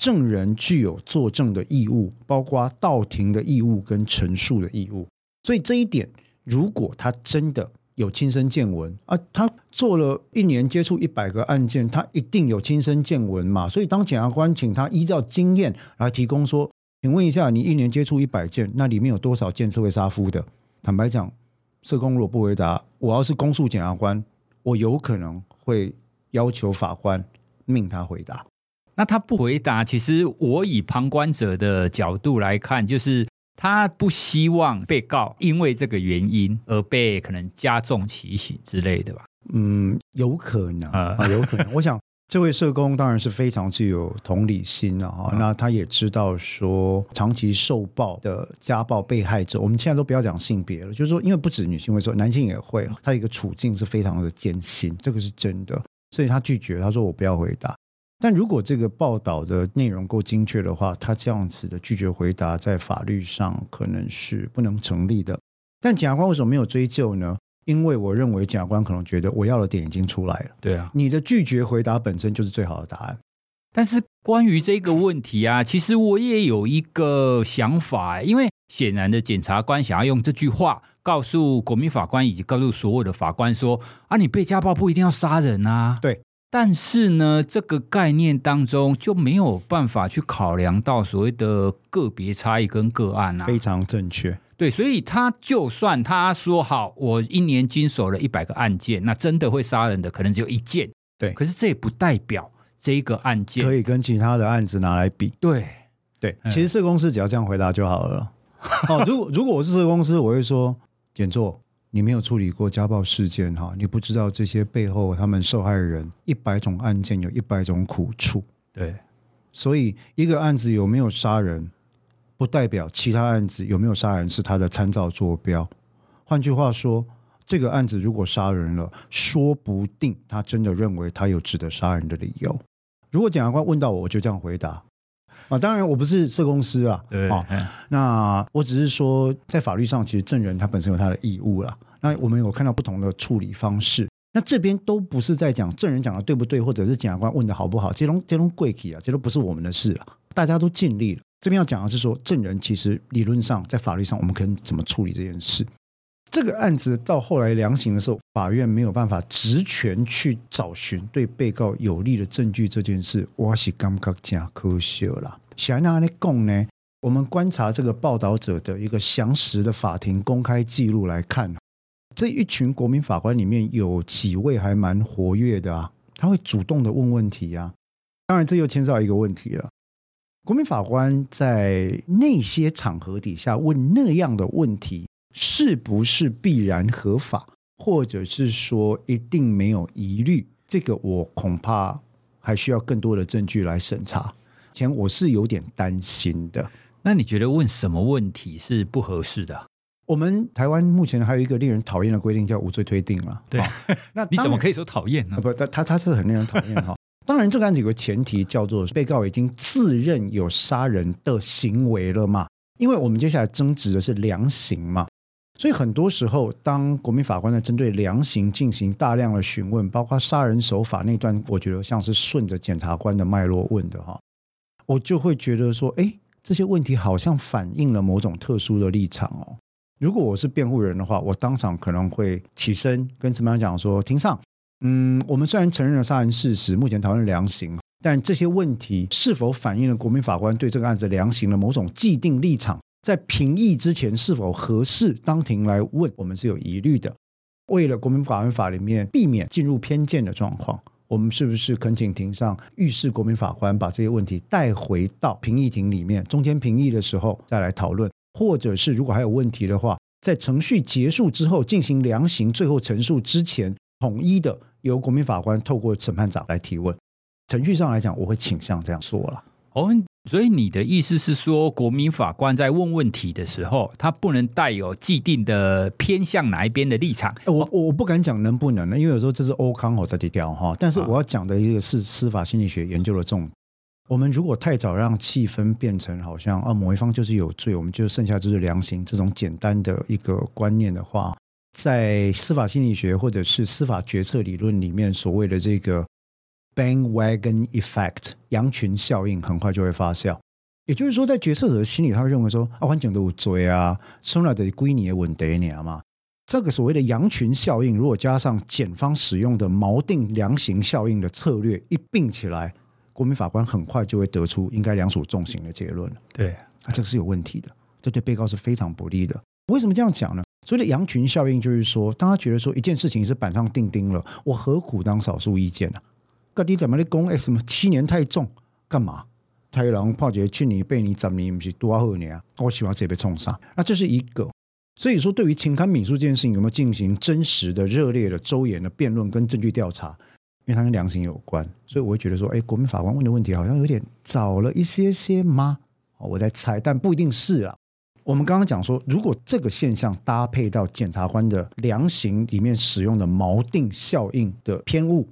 证人具有作证的义务，包括到庭的义务跟陈述的义务。所以这一点，如果他真的有亲身见闻啊，他做了一年接触一百个案件，他一定有亲身见闻嘛。所以当检察官请他依照经验来提供说，请问一下，你一年接触一百件，那里面有多少件是会杀夫的？坦白讲，社工如果不回答，我要是公诉检察官，我有可能会要求法官命他回答。那他不回答，其实我以旁观者的角度来看，就是他不希望被告因为这个原因而被可能加重其刑之类的吧？嗯，有可能啊，有可能。我想这位社工当然是非常具有同理心的哈。那他也知道说，长期受暴的家暴被害者，我们现在都不要讲性别了，就是说，因为不止女性会说，男性也会，他一个处境是非常的艰辛，这个是真的，所以他拒绝，他说我不要回答。但如果这个报道的内容够精确的话，他这样子的拒绝回答，在法律上可能是不能成立的。但检察官为什么没有追究呢？因为我认为检察官可能觉得我要的点已经出来了。对啊，你的拒绝回答本身就是最好的答案。但是关于这个问题啊，其实我也有一个想法，因为显然的，检察官想要用这句话告诉国民法官以及告诉所有的法官说：啊，你被家暴不一定要杀人啊。对。但是呢，这个概念当中就没有办法去考量到所谓的个别差异跟个案啊。非常正确，对，所以他就算他说好，我一年经手了一百个案件，那真的会杀人的可能只有一件。对，可是这也不代表这个案件可以跟其他的案子拿来比。对，对，其实社公司只要这样回答就好了。哦，如果如果我是社公司，我会说简座。你没有处理过家暴事件哈，你不知道这些背后他们受害人一百种案件有一百种苦处。对，所以一个案子有没有杀人，不代表其他案子有没有杀人是他的参照坐标。换句话说，这个案子如果杀人了，说不定他真的认为他有值得杀人的理由。如果检察官问到我，我就这样回答。啊，当然我不是社公司啊，对，啊，那我只是说，在法律上，其实证人他本身有他的义务了。那我们有看到不同的处理方式，那这边都不是在讲证人讲的对不对，或者是检察官问的好不好，这种这种贵体啊，这都不是我们的事了。大家都尽力了。这边要讲的是说，证人其实理论上在法律上，我们可以怎么处理这件事？这个案子到后来量刑的时候，法院没有办法职权去找寻对被告有利的证据，这件事我是感觉真可惜了。想让你讲呢，我们观察这个报道者的一个详实的法庭公开记录来看，这一群国民法官里面有几位还蛮活跃的啊，他会主动的问问题啊。当然，这又牵涉到一个问题了：国民法官在那些场合底下问那样的问题。是不是必然合法，或者是说一定没有疑虑？这个我恐怕还需要更多的证据来审查。前我是有点担心的。那你觉得问什么问题是不合适的？我们台湾目前还有一个令人讨厌的规定，叫无罪推定了。对，那你怎么可以说讨厌呢？不，他他他是很令人讨厌哈。当然，这个案子有个前提叫做被告已经自认有杀人的行为了嘛？因为我们接下来争执的是量刑嘛。所以很多时候，当国民法官在针对量刑进行大量的询问，包括杀人手法那段，我觉得像是顺着检察官的脉络问的哈，我就会觉得说，哎，这些问题好像反映了某种特殊的立场哦。如果我是辩护人的话，我当场可能会起身跟怎么样讲说，庭上，嗯，我们虽然承认了杀人事实，目前讨论量刑，但这些问题是否反映了国民法官对这个案子量刑的某种既定立场？在评议之前是否合适当庭来问，我们是有疑虑的。为了国民法官法里面避免进入偏见的状况，我们是不是恳请庭上预示国民法官把这些问题带回到评议庭里面，中间评议的时候再来讨论，或者是如果还有问题的话，在程序结束之后进行量刑，最后陈述之前，统一的由国民法官透过审判长来提问。程序上来讲，我会倾向这样说了。哦。所以你的意思是说，国民法官在问问题的时候，他不能带有既定的偏向哪一边的立场？我我不敢讲能不能呢，因为有时候这是欧康我的底调哈。但是我要讲的一个是司法心理学研究的重点。我们如果太早让气氛变成好像啊某一方就是有罪，我们就剩下就是量刑这种简单的一个观念的话，在司法心理学或者是司法决策理论里面所谓的这个。Bandwagon effect，羊群效应很快就会发酵。也就是说，在决策者的心里，他会认为说啊，环境都有罪啊，从来的归你的稳得你嘛。这个所谓的羊群效应，如果加上检方使用的锚定量刑效应的策略一并起来，国民法官很快就会得出应该量处重刑的结论。对，啊，这个是有问题的，这对被告是非常不利的。为什么这样讲呢？所谓的羊群效应，就是说，当他觉得说一件事情是板上钉钉了，我何苦当少数意见呢？到底怎么的公？哎，什么七年太重，干嘛？太郎炮决去年被你怎么不是多少年啊？我喜欢这被冲杀，那这是一个。所以说，对于情感民诉这件事情，有没有进行真实的、热烈的、周延的辩论跟证据调查？因为它跟量刑有关，所以我会觉得说，哎，国民法官问的问题好像有点早了一些些吗？我在猜，但不一定是啊。我们刚刚讲说，如果这个现象搭配到检察官的量刑里面使用的锚定效应的偏误，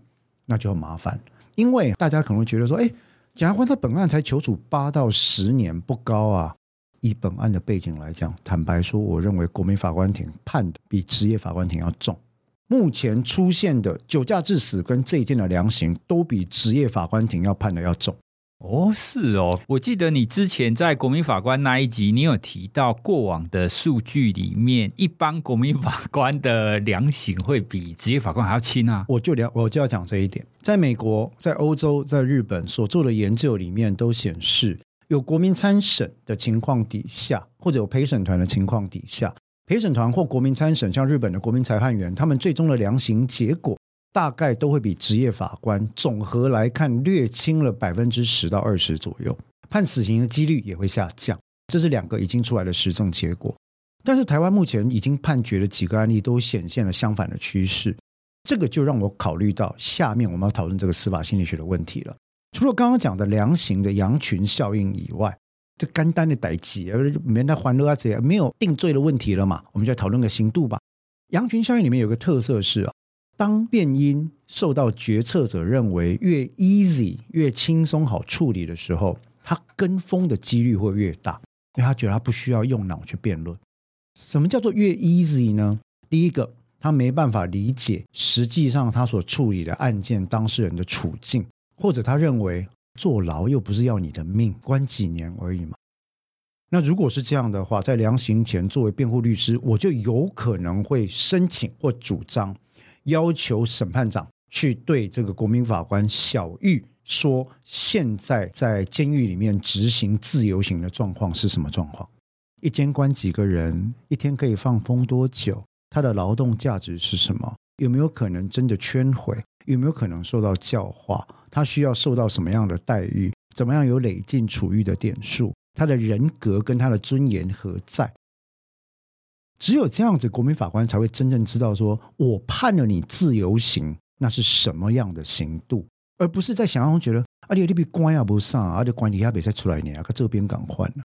那就很麻烦。因为大家可能会觉得说，哎，检察官他本案才求处八到十年，不高啊。以本案的背景来讲，坦白说，我认为国民法官庭判的比职业法官庭要重。目前出现的酒驾致死跟这一件的量刑，都比职业法官庭要判的要重。哦，是哦，我记得你之前在国民法官那一集，你有提到过往的数据里面，一般国民法官的量刑会比职业法官还要轻啊。我就聊，我就要讲这一点。在美国、在欧洲、在日本所做的研究里面都显示。有国民参审的情况底下，或者有陪审团的情况底下，陪审团或国民参审，像日本的国民裁判员，他们最终的量刑结果大概都会比职业法官总和来看略轻了百分之十到二十左右，判死刑的几率也会下降。这是两个已经出来的实证结果。但是台湾目前已经判决的几个案例都显现了相反的趋势，这个就让我考虑到下面我们要讨论这个司法心理学的问题了。除了刚刚讲的量刑的羊群效应以外，这简单的代志，而免得欢乐啊，这样没有定罪的问题了嘛？我们就来讨论个刑度吧。羊群效应里面有个特色是啊，当辩因受到决策者认为越 easy 越轻松好处理的时候，他跟风的几率会越大，因为他觉得他不需要用脑去辩论。什么叫做越 easy 呢？第一个，他没办法理解实际上他所处理的案件当事人的处境。或者他认为坐牢又不是要你的命，关几年而已嘛。那如果是这样的话，在量刑前作为辩护律师，我就有可能会申请或主张要求审判长去对这个国民法官小玉说，现在在监狱里面执行自由刑的状况是什么状况？一监关几个人？一天可以放风多久？他的劳动价值是什么？有没有可能真的圈回？有没有可能受到教化？他需要受到什么样的待遇？怎么样有累进处遇的点数？他的人格跟他的尊严何在？只有这样子，国民法官才会真正知道说，我判了你自由刑，那是什么样的刑度，而不是在想象中觉得啊，你你比关押不上啊，你关你下别再出来你啊，可这边敢换了，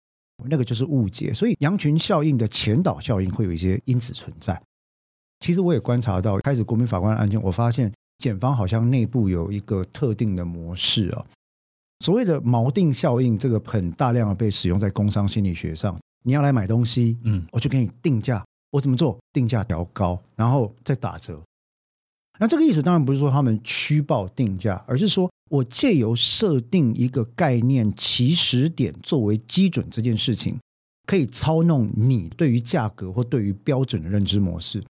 那个就是误解。所以羊群效应的前导效应会有一些因子存在。其实我也观察到，开始国民法官的案件，我发现检方好像内部有一个特定的模式啊。所谓的锚定效应，这个很大量的被使用在工商心理学上。你要来买东西，嗯，我就给你定价，我怎么做？定价调高，然后再打折。那这个意思当然不是说他们虚报定价，而是说我借由设定一个概念起始点作为基准，这件事情可以操弄你对于价格或对于标准的认知模式。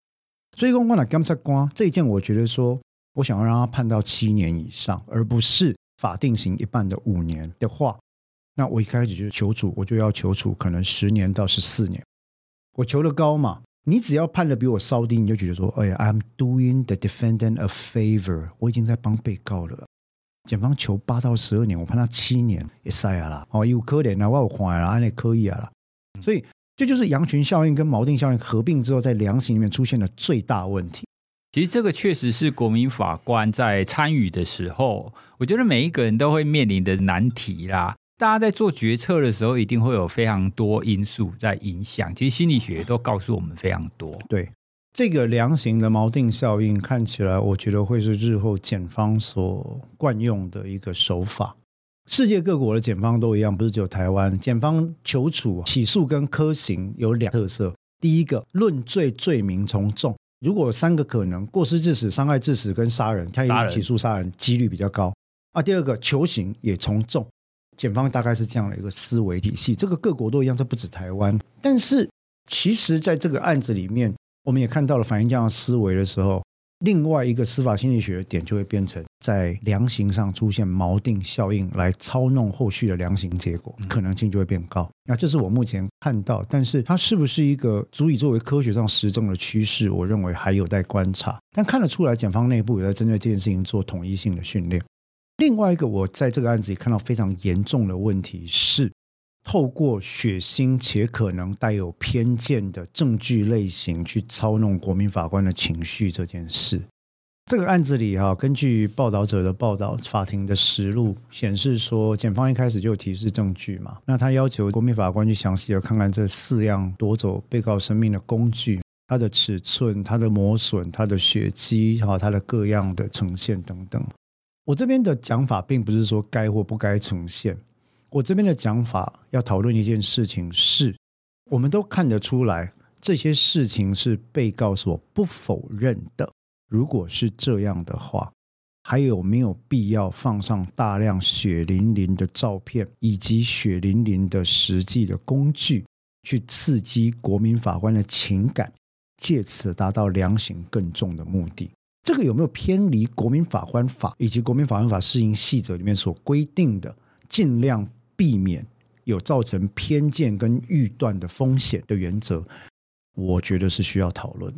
所以，公关的检察官这一件，我觉得说，我想要让他判到七年以上，而不是法定刑一半的五年的话，那我一开始就求处，我就要求处可能十年到十四年。我求的高嘛，你只要判的比我稍低，你就觉得说，哎呀，I'm doing the defendant a favor，我已经在帮被告了。检方求八到十二年，我判他七年也塞啊啦，哦，有可怜啊，我有看啊，那可以啊啦，所以。这就，就是羊群效应跟锚定效应合并之后，在量刑里面出现的最大问题。其实这个确实是国民法官在参与的时候，我觉得每一个人都会面临的难题啦。大家在做决策的时候，一定会有非常多因素在影响。其实心理学都告诉我们非常多。对这个量刑的锚定效应，看起来我觉得会是日后检方所惯用的一个手法。世界各国的检方都一样，不是只有台湾。检方求处、起诉跟科刑有两特色：第一个，论罪罪名从重。如果有三个可能，过失致死、伤害致死跟杀人，他一定起诉杀人几率比较高。啊。第二个，求刑也从重，检方大概是这样的一个思维体系。这个各国都一样，这不止台湾。但是，其实在这个案子里面，我们也看到了反映这样的思维的时候。另外一个司法心理学的点就会变成在量刑上出现锚定效应，来操弄后续的量刑结果，可能性就会变高。那这是我目前看到，但是它是不是一个足以作为科学上实证的趋势？我认为还有待观察。但看得出来，检方内部也在针对这件事情做统一性的训练。另外一个，我在这个案子里看到非常严重的问题是。透过血腥且可能带有偏见的证据类型去操弄国民法官的情绪这件事，这个案子里哈，根据报道者的报道，法庭的实录显示说，检方一开始就有提示证据嘛，那他要求国民法官去详细的看看这四样夺走被告生命的工具，它的尺寸、它的磨损、它的血迹哈、它的各样的呈现等等。我这边的讲法并不是说该或不该呈现。我这边的讲法要讨论一件事情是，我们都看得出来，这些事情是被告所不否认的。如果是这样的话，还有没有必要放上大量血淋淋的照片以及血淋淋的实际的工具，去刺激国民法官的情感，借此达到量刑更重的目的？这个有没有偏离国民法官法以及国民法官法施行细则里面所规定的尽量？避免有造成偏见跟预断的风险的原则，我觉得是需要讨论。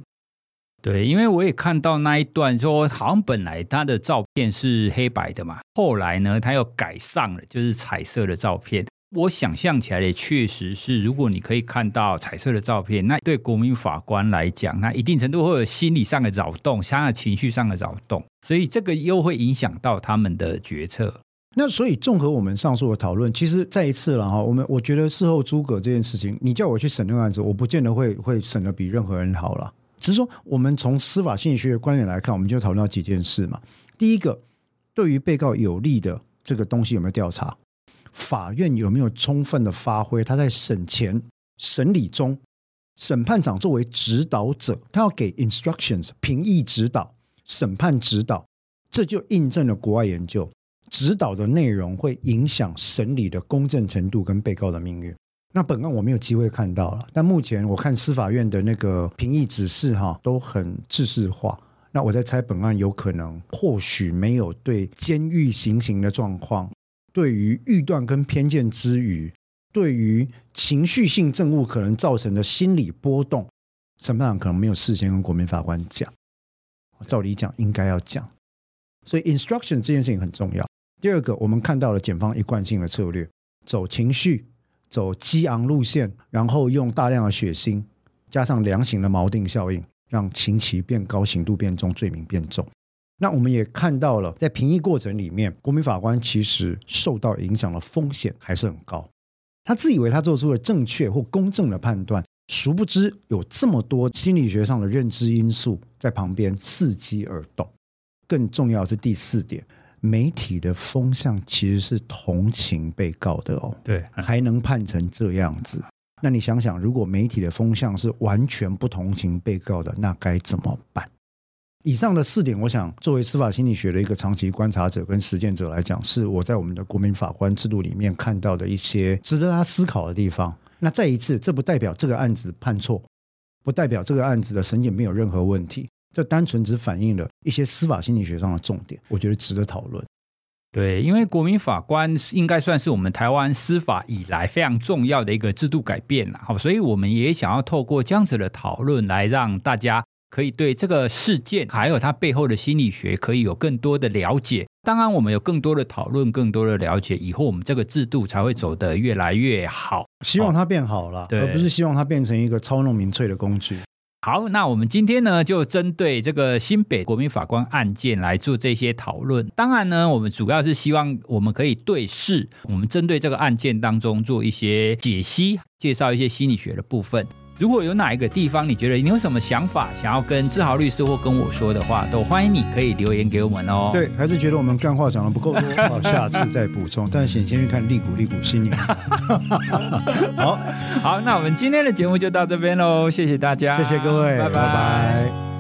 对，因为我也看到那一段说，好像本来他的照片是黑白的嘛，后来呢，他又改上了，就是彩色的照片。我想象起来也确实是，如果你可以看到彩色的照片，那对国民法官来讲，那一定程度会有心理上的扰动，加上情绪上的扰动，所以这个又会影响到他们的决策。那所以，综合我们上述的讨论，其实再一次了哈，我们我觉得事后诸葛这件事情，你叫我去审那个案子，我不见得会会审得比任何人好了。只是说，我们从司法心理学的观点来看，我们就讨论到几件事嘛。第一个，对于被告有利的这个东西有没有调查？法院有没有充分的发挥？他在审前、审理中，审判长作为指导者，他要给 instructions 评议指导、审判指导，这就印证了国外研究。指导的内容会影响审理的公正程度跟被告的命运。那本案我没有机会看到了，但目前我看司法院的那个评议指示哈都很制式化。那我在猜本案有可能或许没有对监狱行刑的状况，对于预断跟偏见之余，对于情绪性证物可能造成的心理波动，审判长可能没有事先跟国民法官讲。照理讲应该要讲，所以 instruction 这件事情很重要。第二个，我们看到了检方一贯性的策略，走情绪、走激昂路线，然后用大量的血腥，加上量刑的锚定效应，让刑期变高、刑度变重、罪名变重。那我们也看到了，在评议过程里面，国民法官其实受到影响的风险还是很高。他自以为他做出了正确或公正的判断，殊不知有这么多心理学上的认知因素在旁边伺机而动。更重要的是第四点。媒体的风向其实是同情被告的哦，对，还能判成这样子。那你想想，如果媒体的风向是完全不同情被告的，那该怎么办？以上的四点，我想作为司法心理学的一个长期观察者跟实践者来讲，是我在我们的国民法官制度里面看到的一些值得他思考的地方。那再一次，这不代表这个案子判错，不代表这个案子的审检没有任何问题。这单纯只反映了一些司法心理学上的重点，我觉得值得讨论。对，因为国民法官应该算是我们台湾司法以来非常重要的一个制度改变了，好，所以我们也想要透过这样子的讨论，来让大家可以对这个事件还有它背后的心理学可以有更多的了解。当然，我们有更多的讨论，更多的了解，以后我们这个制度才会走得越来越好。希望它变好了，而不是希望它变成一个操弄民粹的工具。好，那我们今天呢，就针对这个新北国民法官案件来做这些讨论。当然呢，我们主要是希望我们可以对视，我们针对这个案件当中做一些解析，介绍一些心理学的部分。如果有哪一个地方你觉得你有什么想法，想要跟志豪律师或跟我说的话，都欢迎你可以留言给我们哦。对，还是觉得我们干话讲的不够多，好，下次再补充。但是先先去看利股利股新年。好好，那我们今天的节目就到这边喽，谢谢大家，谢谢各位，拜拜。拜拜。